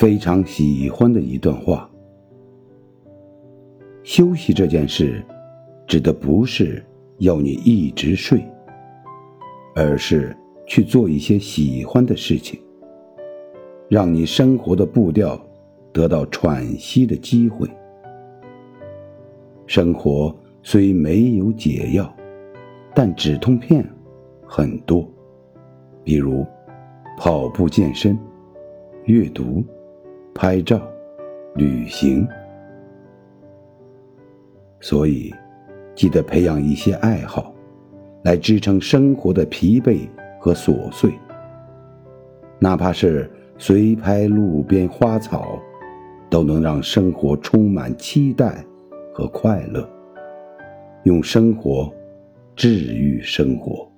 非常喜欢的一段话：休息这件事，指的不是要你一直睡，而是去做一些喜欢的事情，让你生活的步调得到喘息的机会。生活虽没有解药，但止痛片很多，比如跑步、健身、阅读、拍照、旅行。所以，记得培养一些爱好，来支撑生活的疲惫和琐碎。哪怕是随拍路边花草，都能让生活充满期待。和快乐，用生活治愈生活。